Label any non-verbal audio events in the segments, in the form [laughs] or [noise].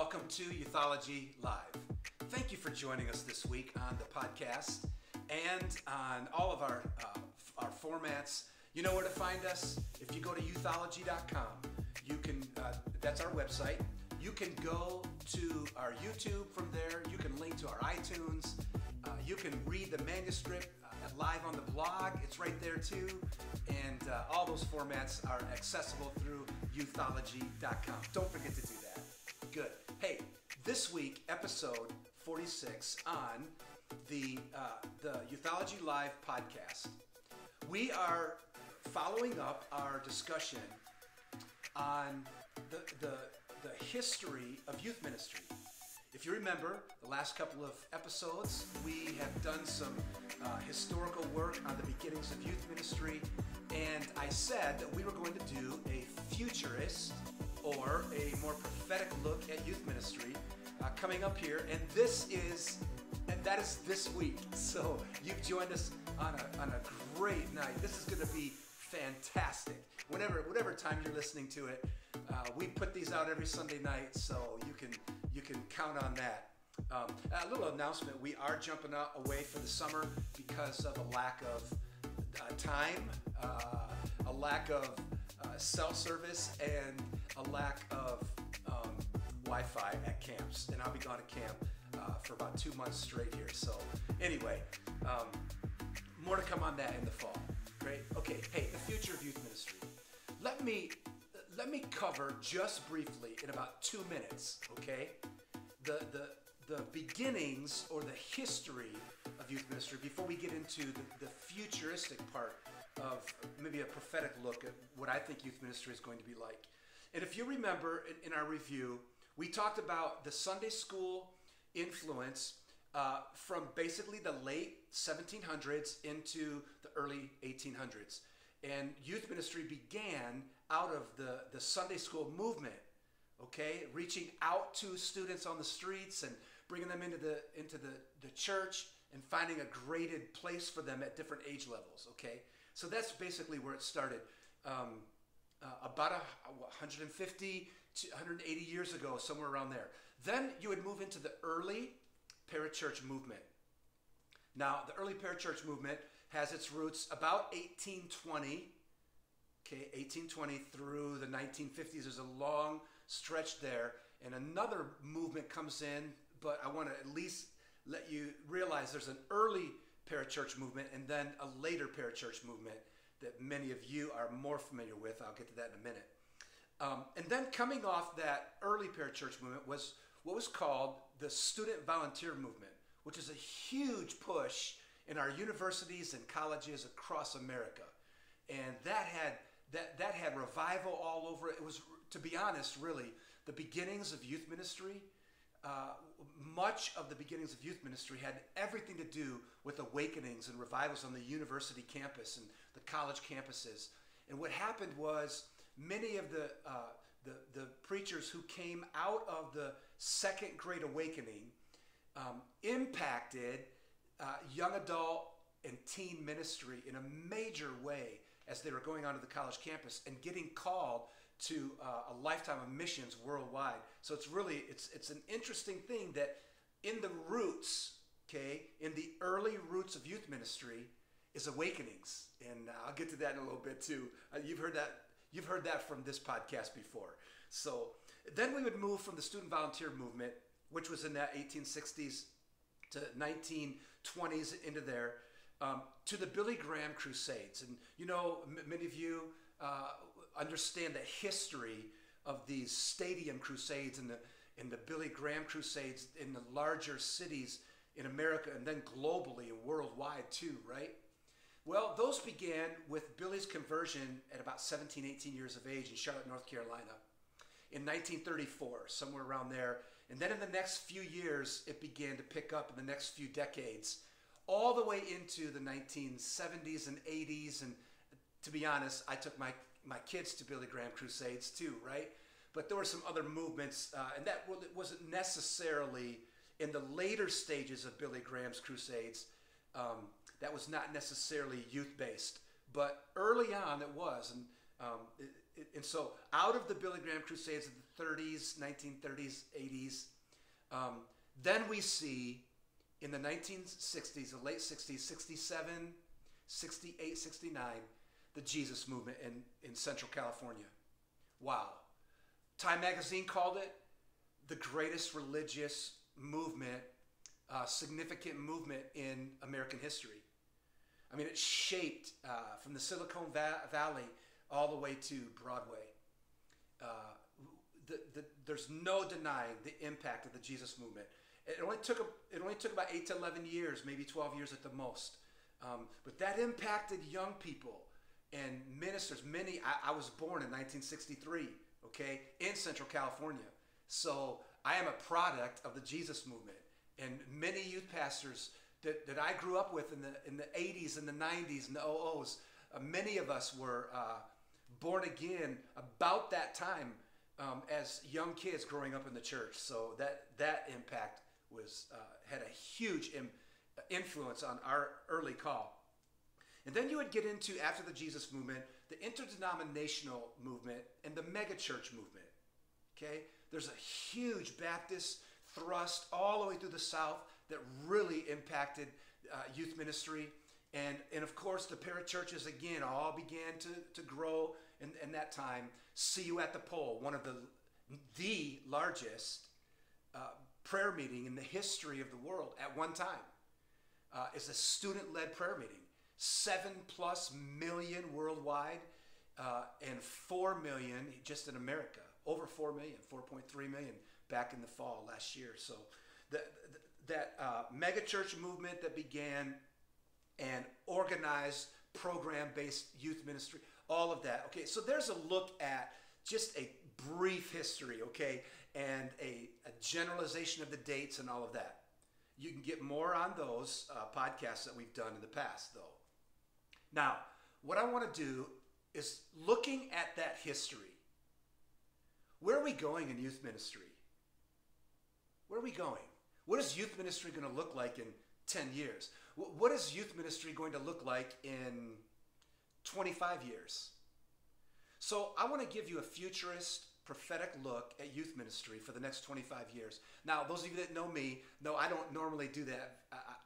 Welcome to Youthology Live. Thank you for joining us this week on the podcast and on all of our, uh, our formats. You know where to find us. If you go to youthology.com, you can, uh, that's our website. You can go to our YouTube from there. You can link to our iTunes. Uh, you can read the manuscript uh, live on the blog. It's right there too. And uh, all those formats are accessible through youthology.com. Don't forget to do that. Good. Hey, this week, episode 46 on the, uh, the Youthology Live podcast. We are following up our discussion on the, the, the history of youth ministry. If you remember, the last couple of episodes, we have done some uh, historical work on the beginnings of youth ministry, and I said that we were going to do a futurist or a more prophetic look at youth ministry uh, coming up here. And this is, and that is this week. [laughs] So you've joined us on a, on a great night. This is going to be fantastic. Whenever, whatever time you're listening to it, uh, we put these out every Sunday night, so you can you can count on that. Um, a little announcement: we are jumping out away for the summer because of a lack of uh, time, uh, a lack of uh, cell service, and a lack of um, Wi-Fi at camps, and I'll be gone to camp uh, for about two months straight here. So anyway, um, more to come on that in the fall. Great. Okay. Hey, the future of youth ministry. Let me let me cover just briefly in about two minutes. Okay, the the the beginnings or the history of youth ministry before we get into the, the futuristic part of maybe a prophetic look at what I think youth ministry is going to be like. And if you remember in, in our review, we talked about the Sunday school influence uh, from basically the late 1700s into the early 1800s. And youth ministry began out of the, the Sunday school movement, okay, reaching out to students on the streets and bringing them into the, into the, the church and finding a graded place for them at different age levels, okay? So that's basically where it started. Um, uh, about a, 150 to 180 years ago, somewhere around there. Then you would move into the early parachurch movement. Now, the early parachurch movement has its roots about 1820. Okay, 1820 through the 1950s. There's a long stretch there, and another movement comes in. But I want to at least let you realize there's an early parachurch movement and then a later parachurch movement that many of you are more familiar with. I'll get to that in a minute. Um, and then coming off that early parachurch movement was what was called the student volunteer movement, which is a huge push in our universities and colleges across America. And that had that that had revival all over it. It was, to be honest, really the beginnings of youth ministry. Uh, much of the beginnings of youth ministry had everything to do with awakenings and revivals on the university campus and the college campuses. And what happened was many of the, uh, the, the, preachers who came out of the Second Great Awakening um, impacted uh, young adult and teen ministry in a major way as they were going onto the college campus and getting called to uh, a lifetime of missions worldwide. So it's really it's it's an interesting thing that in the roots, okay, in the early roots of youth ministry is awakenings, and I'll get to that in a little bit too. Uh, you've heard that you've heard that from this podcast before. So then we would move from the student volunteer movement, which was in that 1860s to 1920s into there. Um, to the Billy Graham Crusades. And you know, m- many of you uh, understand the history of these stadium crusades and the, and the Billy Graham Crusades in the larger cities in America and then globally and worldwide too, right? Well, those began with Billy's conversion at about 17, 18 years of age in Charlotte, North Carolina in 1934, somewhere around there. And then in the next few years, it began to pick up in the next few decades, all the way into the 1970s and 80s and to be honest, I took my, my kids to Billy Graham Crusades too, right? But there were some other movements, uh, and that wasn't necessarily in the later stages of Billy Graham's Crusades. Um, that was not necessarily youth based, but early on it was, and um, it, and so out of the Billy Graham Crusades of the 30s, 1930s, 80s, um, then we see in the 1960s, the late 60s, 67, 68, 69, the Jesus movement in, in Central California. Wow. Time magazine called it the greatest religious movement, uh, significant movement in American history. I mean, it shaped uh, from the Silicon Va- Valley all the way to Broadway. Uh, the, the, there's no denying the impact of the Jesus movement. It only took a, it only took about eight to eleven years, maybe twelve years at the most, um, but that impacted young people and ministers. Many. I, I was born in 1963. Okay, in Central California, so I am a product of the Jesus movement, and many youth pastors that, that I grew up with in the in the 80s and the 90s and the 00s. Uh, many of us were uh, born again about that time um, as young kids growing up in the church. So that that impact was uh, had a huge Im- influence on our early call. And then you would get into after the Jesus movement, the interdenominational movement and the megachurch movement. Okay, there's a huge Baptist thrust all the way through the South that really impacted uh, youth ministry. And, and of course, the parachurches again all began to, to grow in, in that time. See You at the Pole, one of the, the largest uh, prayer meeting in the history of the world at one time. Uh, is a student led prayer meeting. Seven plus million worldwide uh, and four million just in America. Over four million, 4.3 million back in the fall last year. So the, that uh, megachurch movement that began and organized program based youth ministry, all of that. Okay, so there's a look at just a brief history, okay, and a, a generalization of the dates and all of that. You can get more on those uh, podcasts that we've done in the past, though. Now, what I want to do is looking at that history. Where are we going in youth ministry? Where are we going? What is youth ministry going to look like in 10 years? What is youth ministry going to look like in 25 years? So, I want to give you a futurist, prophetic look at youth ministry for the next 25 years. Now, those of you that know me know I don't normally do that.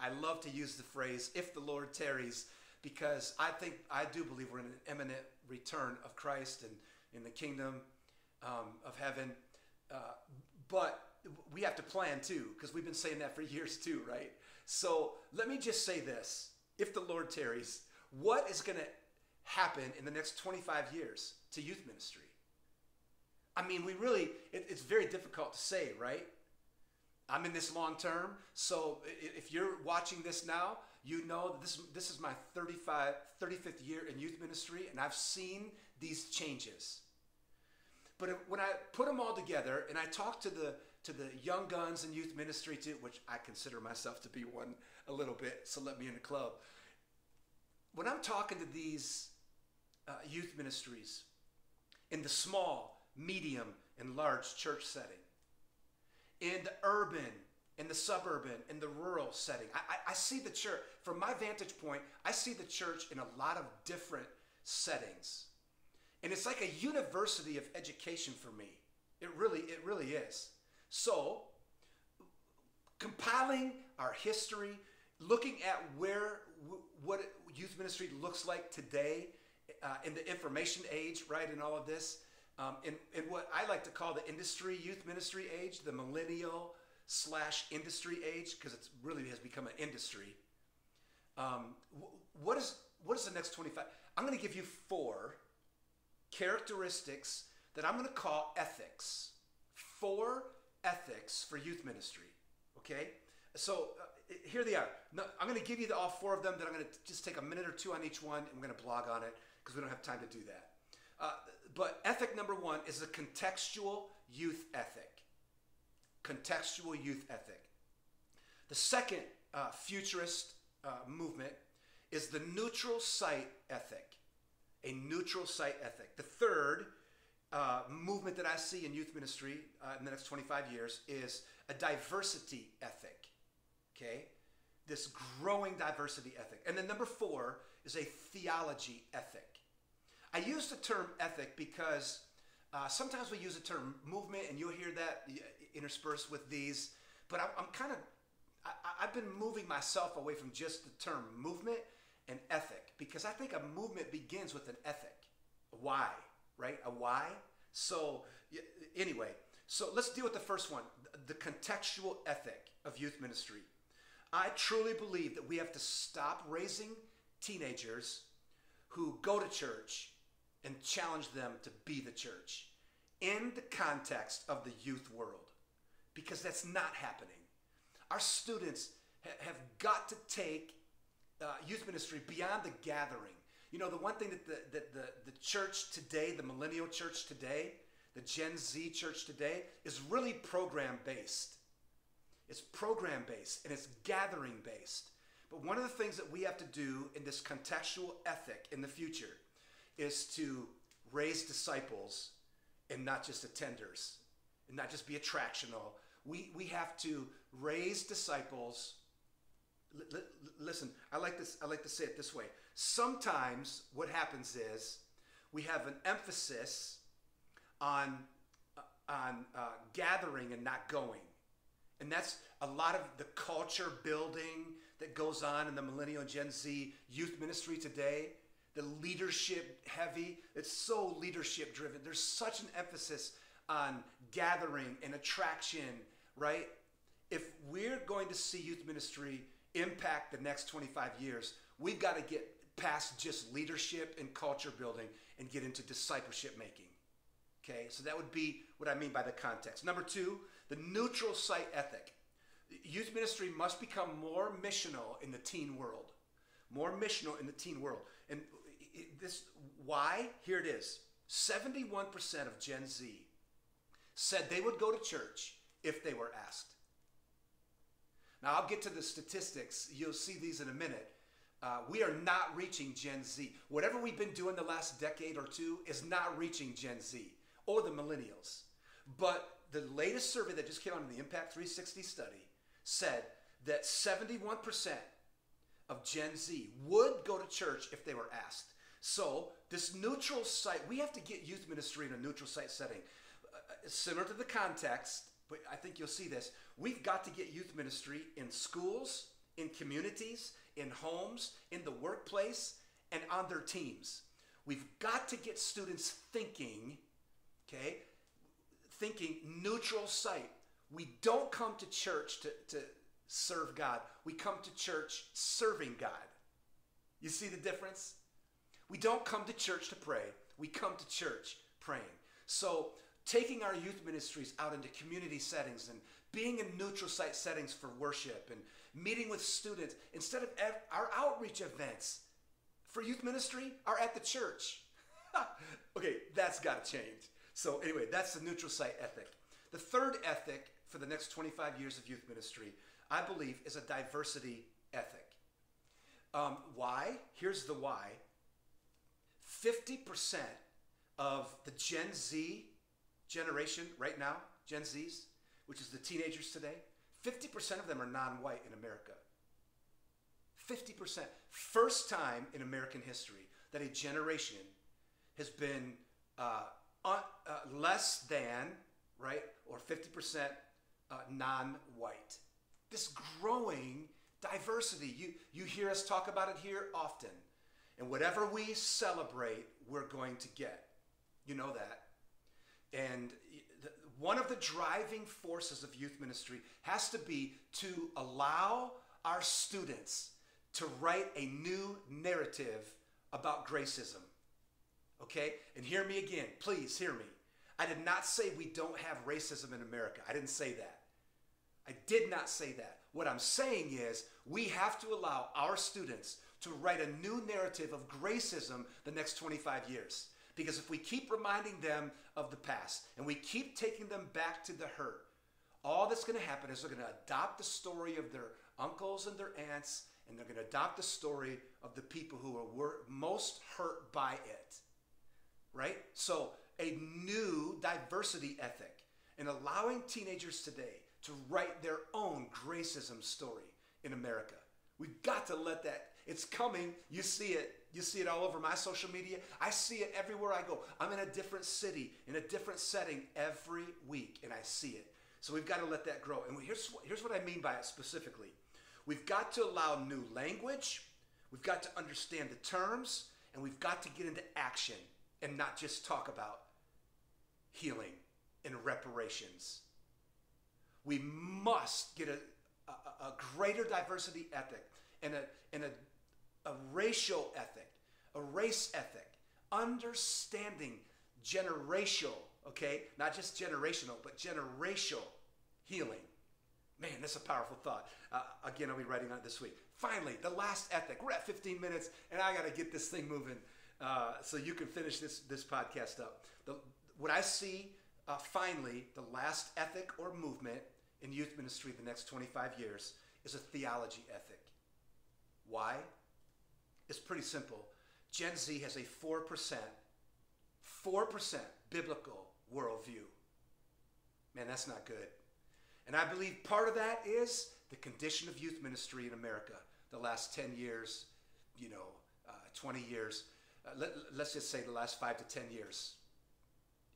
I, love to use the phrase, if the Lord tarries, because I think, I do believe we're in an imminent return of Christ and in the kingdom um, of heaven. Uh, but we have to plan too, because we've been saying that for [laughs] years too, right? So let me just say this if the Lord tarries, what is going to happen in the next 25 years to youth ministry? I mean, we really, it, it's very difficult to say, right? I'm in this long term. So if you're watching this now, you know this, this is my 35, 35th year in youth ministry, and I've seen these changes. But when I put them all together and I talk to the to the young guns and youth ministry too, which I consider myself to be one a little bit, so let me in the club. When I'm talking to these uh, youth ministries in the small, medium, and large church setting, in the urban, in the suburban, in the rural setting, I, I, I see the church, from my vantage point, I see the church in a lot of different settings. And it's like a university of education for me. It really, it really is. So, compiling our history, looking at where what youth ministry looks like today uh, in the information age, right, in all of this, um, in, in what I like to call the industry youth ministry age, the millennial slash industry age, because it really has become an industry. Um, what is what is the next 25? I'm going to give you four characteristics that I'm going to call ethics. Four ethics for youth ministry. Okay? So uh, here they are. I'm going to give you the, all four of them, then I'm going to just take a minute or two on each one, and we're going to blog on it because we don't have time to do that. Uh, but ethic number one is a contextual youth ethic. Contextual youth ethic. The second uh, futurist uh, movement is the neutral site ethic. A neutral site ethic. The third uh, movement that I see in youth ministry uh, in the next 25 years is a diversity ethic. Okay? This growing diversity ethic. And then number four is a theology ethic. I use the term ethic because uh, sometimes we use the term movement, and you'll hear that interspersed with these. But I'm, I'm kind of, I, I've been moving myself away from just the term movement and ethic because I think a movement begins with an ethic, a why, right? A why. So anyway, so let's deal with the first one, the contextual ethic of youth ministry. I truly believe that we have to stop raising teenagers who go to church and challenge them to be the church in the context of the youth world because that's not happening. Our students ha- have got to take uh, youth ministry beyond the gathering. You know, the one thing that the, that the, the church today, the millennial church today, the Gen Z church today, is really program based. It's program based and it's gathering based. But one of the things that we have to do in this contextual ethic in the future is to raise disciples and not just attenders and not just be attractional. We, we have to raise disciples. L- l- listen, I like this. I like to say it this way. Sometimes what happens is we have an emphasis on uh, on uh, gathering and not going, and that's a lot of the culture building that goes on in the millennial Gen Z youth ministry today the leadership heavy. It's so leadership driven. There's such an emphasis on gathering and attraction, right? If we're going to see youth ministry impact the next 25 years, we've got to get past just leadership and culture building and get into discipleship making. Okay, so that would be what I mean by the context. Number two, the neutral site ethic. Youth ministry must become more missional in the teen world. More missional in the teen world. And this why? Here it is. 71% of Gen Z said they would go to church if they were asked. Now, I'll get to the statistics. You'll see these in a minute. Uh, we are not reaching Gen Z. Whatever we've been doing the last decade or two is not reaching Gen Z or the millennials. But the latest survey that just came out in the Impact 360 study said that 71% of Gen Z would go to church if they were asked. So, this neutral site, we have to get youth ministry in a neutral site setting. Uh, similar to the context, but I think you'll see this. We've got to get youth ministry in schools, in communities, in homes, in the workplace, and on their teams. We've got to get students thinking, okay, thinking neutral site. We don't come to church to, to serve God, we come to church serving God. You see the difference? We don't come to church to pray, we come to church praying. So, taking our youth ministries out into community settings and being in neutral site settings for worship and meeting with students instead of our outreach events for youth ministry are at the church. [laughs] okay, that's got to change. So, anyway, that's the neutral site ethic. The third ethic for the next 25 years of youth ministry, I believe, is a diversity ethic. Um, why? Here's the why 50% of the Gen Z generation right now, Gen Zs, which is the teenagers today, 50% of them are non white in America. 50%. First time in American history that a generation has been uh, uh, less than, right, or 50% uh, non white. This growing diversity. You, you hear us talk about it here often. And whatever we celebrate, we're going to get. You know that. And one of the driving forces of youth ministry has to be to allow our students to write a new narrative about gracism. Okay? And hear me again. Please hear me. I did not say we don't have racism in America. I didn't say that. I did not say that. What I'm saying is we have to allow our students to write a new narrative of gracism the next 25 years. Because if we keep reminding them of the past and we keep taking them back to the hurt, all that's going to happen is they're going to adopt the story of their uncles and their aunts, and they're going to adopt the story of the people who are most hurt by it. Right? So, a new diversity ethic and allowing teenagers today to write their own racism story in America. We've got to let that it's coming. You see it. You see it all over my social media. I see it everywhere I go. I'm in a different city, in a different setting every week, and I see it. So we've got to let that grow. And here's, here's what I mean by it specifically we've got to allow new language, we've got to understand the terms, and we've got to get into action and not just talk about healing and reparations. We must get a, a, a greater diversity ethic and a, and a, a racial ethic, a race ethic, understanding generational, okay? Not just generational, but generational healing. Man, that's a powerful thought. Uh, again, I'll be writing on it this week. Finally, the last ethic. We're at 15 minutes, and I got to get this thing moving uh, so you can finish this, this podcast up. The, what I see, uh, finally, the last ethic or movement in youth ministry the next 25 years is a theology ethic. Why? It's pretty simple. Gen Z has a 4%, 4% biblical worldview. Man, that's not good. And I believe part of that is the condition of youth ministry in America the last 10 years, you know, uh, 20 years. Uh, let, us just say the last five to 10 years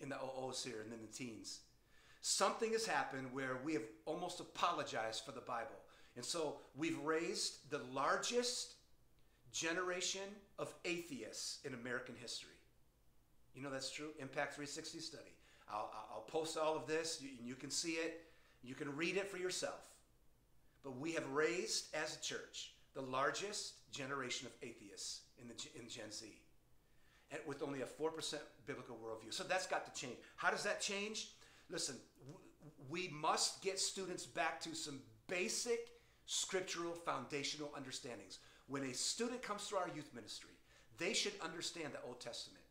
in the OOs here and then the teens. Something has happened where we have almost apologized for the Bible. And so we've raised the largest generation of atheists in American history. You know that's true? Impact 360 study. I'll, I'll post all of this. You, you can see it. You can read it for yourself. But we have raised, as a church, the largest generation of atheists in, the, in Gen Z and with only a 4% biblical worldview. So that's got to change. How does that change? Listen, we must get students back to some basic scriptural foundational understandings. When a student comes through our youth ministry, they should understand the Old Testament,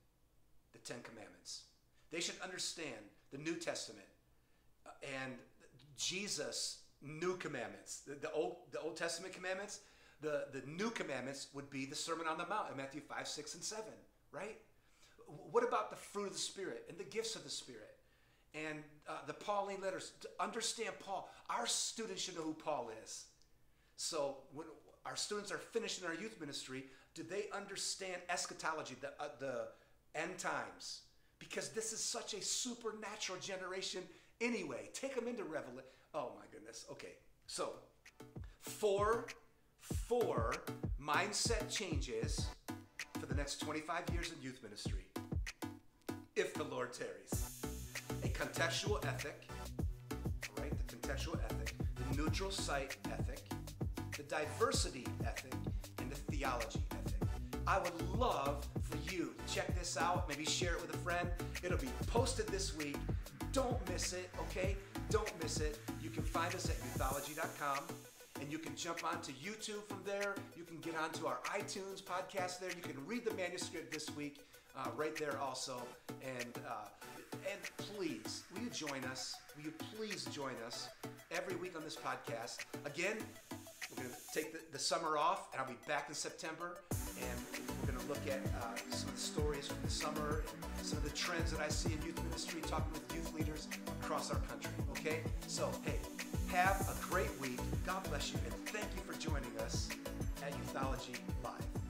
the Ten Commandments. They should understand the New Testament uh, and Jesus' new commandments. The, the, Old, the Old Testament commandments, the, the new commandments would be the Sermon on the Mount in Matthew 5, 6, and 7, right? What about the fruit of the Spirit and the gifts of the Spirit? And uh, the Pauline letters, to understand Paul, our students should know who Paul is. So when our students are finishing our youth ministry, do they understand eschatology, the, uh, the end times? Because this is such a supernatural generation anyway. Take them into Revelation. Oh my goodness. Okay. So, four, four mindset changes for the next 25 years in youth ministry, if the Lord tarries. A contextual ethic, right? The contextual ethic, the neutral site ethic, diversity ethic, and the theology ethic. I would love for you to check this out, maybe share it with a friend. It'll be posted this week. Don't miss it, okay? Don't miss it. You can find us at youthology.com and you can jump onto YouTube from there. You can get onto our iTunes podcast there. You can read the manuscript this week uh, right there also. And uh, and please, will you join us? Will you please join us every week on this podcast? Again, we're going to take the, the, summer off, and I'll be back in September. And we're going to look at uh, some of the stories from the summer and some of the trends that I see in youth ministry, talking with youth leaders across our country. Okay? So, hey, have a great week. God bless you, and thank you for joining us at Youthology Live.